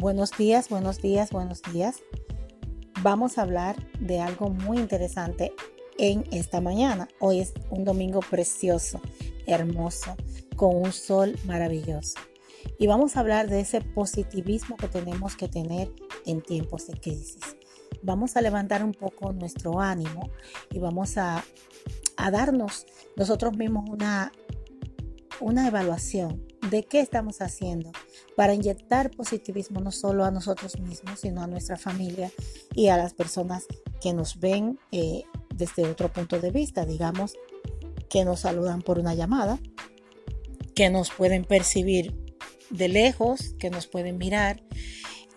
Buenos días, buenos días, buenos días. Vamos a hablar de algo muy interesante en esta mañana. Hoy es un domingo precioso, hermoso, con un sol maravilloso. Y vamos a hablar de ese positivismo que tenemos que tener en tiempos de crisis. Vamos a levantar un poco nuestro ánimo y vamos a, a darnos nosotros mismos una, una evaluación de qué estamos haciendo para inyectar positivismo no solo a nosotros mismos, sino a nuestra familia y a las personas que nos ven eh, desde otro punto de vista, digamos, que nos saludan por una llamada, que nos pueden percibir de lejos, que nos pueden mirar,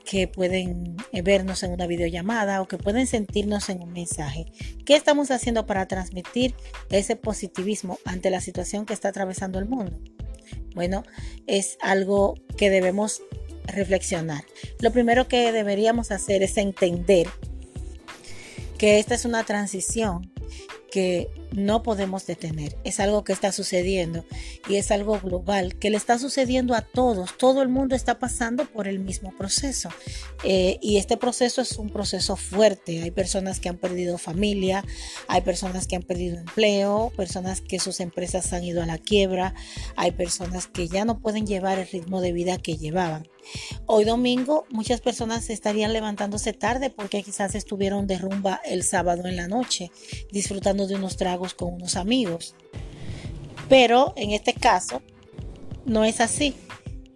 que pueden eh, vernos en una videollamada o que pueden sentirnos en un mensaje. ¿Qué estamos haciendo para transmitir ese positivismo ante la situación que está atravesando el mundo? Bueno, es algo que debemos reflexionar. Lo primero que deberíamos hacer es entender que esta es una transición que no podemos detener. Es algo que está sucediendo y es algo global que le está sucediendo a todos. Todo el mundo está pasando por el mismo proceso. Eh, y este proceso es un proceso fuerte. Hay personas que han perdido familia, hay personas que han perdido empleo, personas que sus empresas han ido a la quiebra, hay personas que ya no pueden llevar el ritmo de vida que llevaban. Hoy domingo muchas personas estarían levantándose tarde porque quizás estuvieron de rumba el sábado en la noche, disfrutando de unos tragos con unos amigos. Pero en este caso no es así.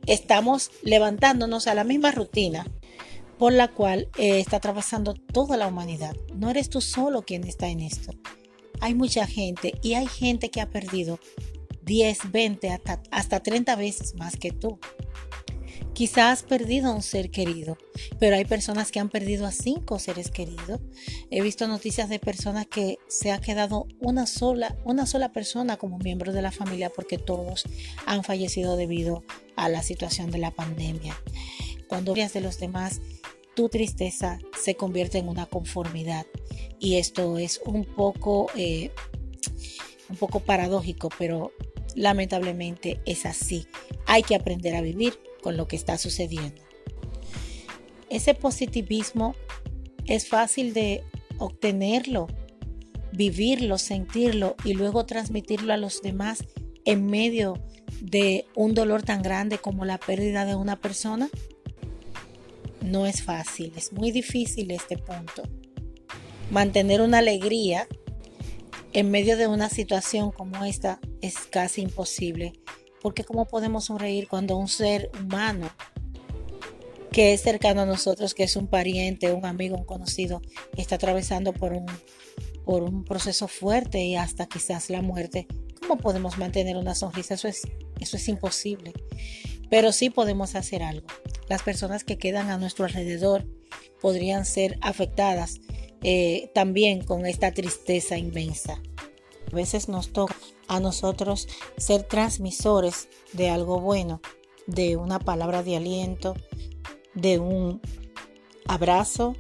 Estamos levantándonos a la misma rutina por la cual eh, está atravesando toda la humanidad. No eres tú solo quien está en esto. Hay mucha gente y hay gente que ha perdido 10, 20, hasta, hasta 30 veces más que tú. Quizás has perdido a un ser querido, pero hay personas que han perdido a cinco seres queridos. He visto noticias de personas que se ha quedado una sola, una sola persona como miembro de la familia porque todos han fallecido debido a la situación de la pandemia. Cuando miras de los demás, tu tristeza se convierte en una conformidad y esto es un poco, eh, un poco paradójico, pero lamentablemente es así. Hay que aprender a vivir lo que está sucediendo. Ese positivismo es fácil de obtenerlo, vivirlo, sentirlo y luego transmitirlo a los demás en medio de un dolor tan grande como la pérdida de una persona? No es fácil, es muy difícil este punto. Mantener una alegría en medio de una situación como esta es casi imposible porque ¿cómo podemos sonreír cuando un ser humano que es cercano a nosotros, que es un pariente, un amigo, un conocido, está atravesando por un, proceso fuerte y hasta quizás la muerte? ¿Cómo podemos mantener una sonrisa? Eso es, eso es imposible. Pero sí podemos hacer algo. Las personas que quedan a nuestro alrededor podrían ser afectadas eh, también con esta tristeza inmensa. A veces nos toca a nosotros ser transmisores de algo bueno, de una palabra de aliento, de un abrazo,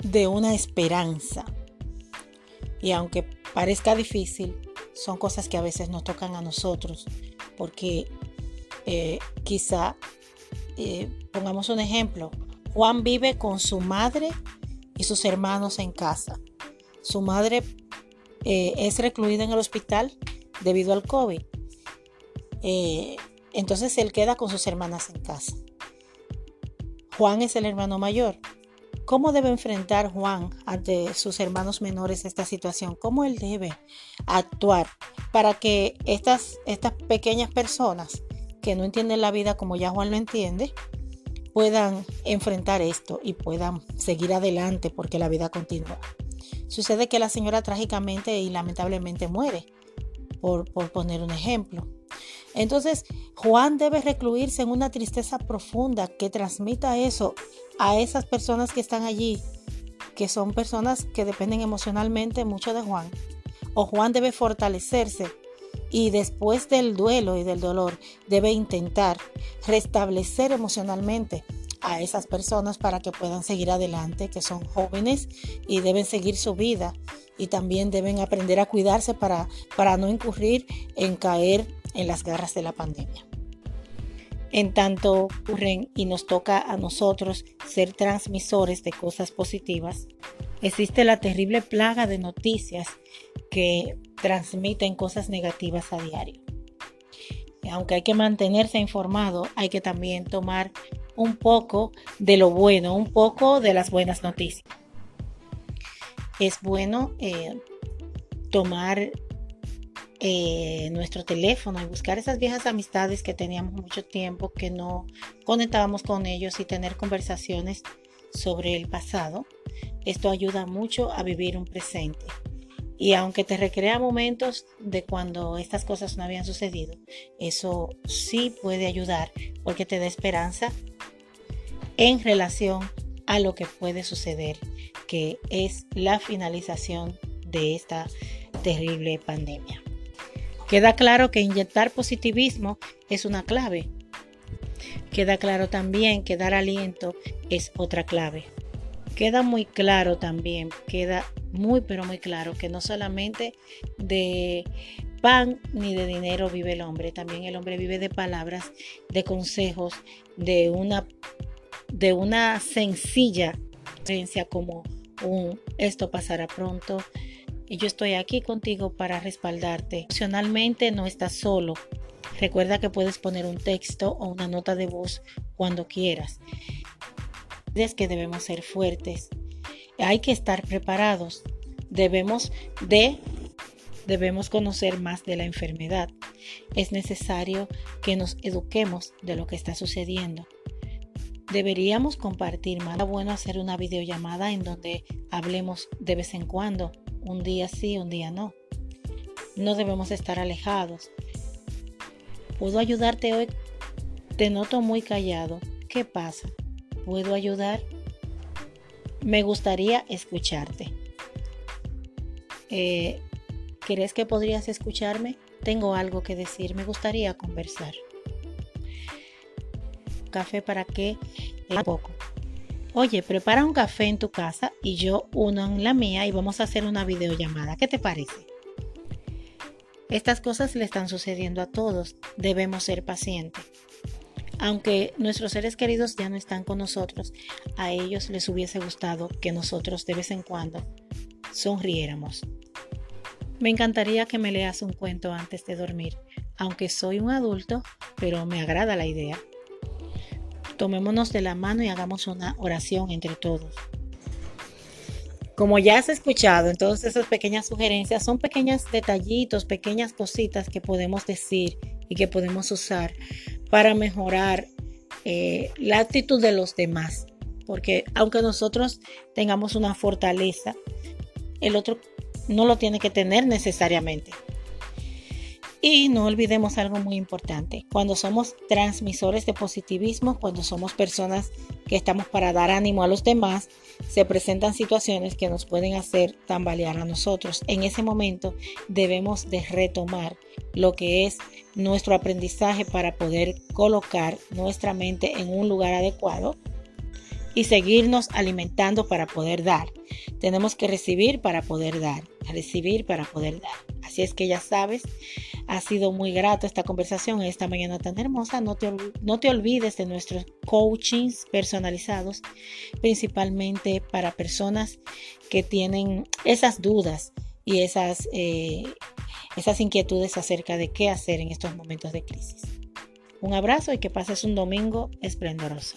de una esperanza. Y aunque parezca difícil, son cosas que a veces nos tocan a nosotros, porque eh, quizá, eh, pongamos un ejemplo, Juan vive con su madre y sus hermanos en casa. Su madre eh, es recluido en el hospital debido al COVID. Eh, entonces él queda con sus hermanas en casa. Juan es el hermano mayor. ¿Cómo debe enfrentar Juan ante sus hermanos menores esta situación? ¿Cómo él debe actuar para que estas, estas pequeñas personas que no entienden la vida como ya Juan lo entiende, puedan enfrentar esto y puedan seguir adelante porque la vida continúa? Sucede que la señora trágicamente y lamentablemente muere, por, poner un ejemplo. Entonces, Juan debe recluirse en una tristeza profunda que transmita eso a esas personas que están allí, que son personas que dependen emocionalmente mucho de Juan. O Juan debe fortalecerse y después del duelo y del dolor debe intentar restablecer emocionalmente a esas personas para que puedan seguir adelante, que son jóvenes y deben seguir su vida y también deben aprender a cuidarse para, para no incurrir en caer en las garras de la pandemia. en tanto ocurren y nos toca a nosotros ser transmisores de cosas positivas, existe la terrible plaga de noticias que transmiten cosas negativas a diario. Aunque hay que mantenerse informado, hay que también tomar un poco de lo bueno, un poco de las buenas noticias. Es bueno eh, tomar eh, nuestro teléfono y buscar esas viejas amistades que teníamos mucho tiempo que no conectábamos con ellos y tener conversaciones sobre el pasado. Esto ayuda mucho a vivir un presente. Y aunque te recrea momentos de cuando estas cosas no habían sucedido, eso sí puede ayudar porque te da esperanza en relación a lo que puede suceder, que es la finalización de esta terrible pandemia. Queda claro que inyectar positivismo es una clave. Queda claro también que dar aliento es otra clave. Queda muy claro también, queda muy pero muy claro que no solamente de pan ni de dinero vive el hombre, también el hombre vive de palabras, de consejos, de una, de una sencilla creencia como un esto pasará pronto, y yo estoy aquí contigo para respaldarte. Emocionalmente no estás solo. Recuerda que puedes poner un texto o una nota de voz cuando quieras. Es que debemos ser fuertes. Hay que estar preparados. Debemos de debemos conocer más de la enfermedad. Es necesario que nos eduquemos de lo que está sucediendo. Deberíamos compartir más. bueno hacer una videollamada en donde hablemos de vez en cuando un día sí, un día no. No debemos estar alejados. ¿Puedo ayudarte hoy? Te noto muy callado. ¿Qué pasa? ¿Puedo ayudar? Me gustaría escucharte. Eh, ¿Crees que podrías escucharme? Tengo algo que decir. Me gustaría conversar. Café para qué? Eh, poco. Oye, prepara un café en tu casa y yo uno en la mía y vamos a hacer una videollamada. ¿Qué te parece? Estas cosas le están sucediendo a todos. Debemos ser pacientes. Aunque nuestros seres queridos ya no están con nosotros, a ellos les hubiese gustado que nosotros de vez en cuando sonriéramos. Me encantaría que me leas un cuento antes de dormir, aunque soy un adulto, pero me agrada la idea. Tomémonos de la mano y hagamos una oración entre todos. Como ya has escuchado, entonces esas pequeñas sugerencias son pequeños detallitos, pequeñas cositas que podemos decir y que podemos usar para mejorar eh, la actitud de los demás. Porque aunque nosotros tengamos una fortaleza, el otro no lo tiene que tener necesariamente. Y no olvidemos algo muy importante. Cuando somos transmisores de positivismo, cuando somos personas que estamos para dar ánimo a los demás, se presentan situaciones que nos pueden hacer tambalear a nosotros. En ese momento debemos de retomar lo que es nuestro aprendizaje para poder colocar nuestra mente en un lugar adecuado y seguirnos alimentando para poder dar. Tenemos que recibir para poder dar, recibir para poder dar. Así es que ya sabes, ha sido muy grato esta conversación esta mañana tan hermosa. No te, no te olvides de nuestros coachings personalizados, principalmente para personas que tienen esas dudas y esas, eh, esas inquietudes acerca de qué hacer en estos momentos de crisis. Un abrazo y que pases un domingo esplendoroso.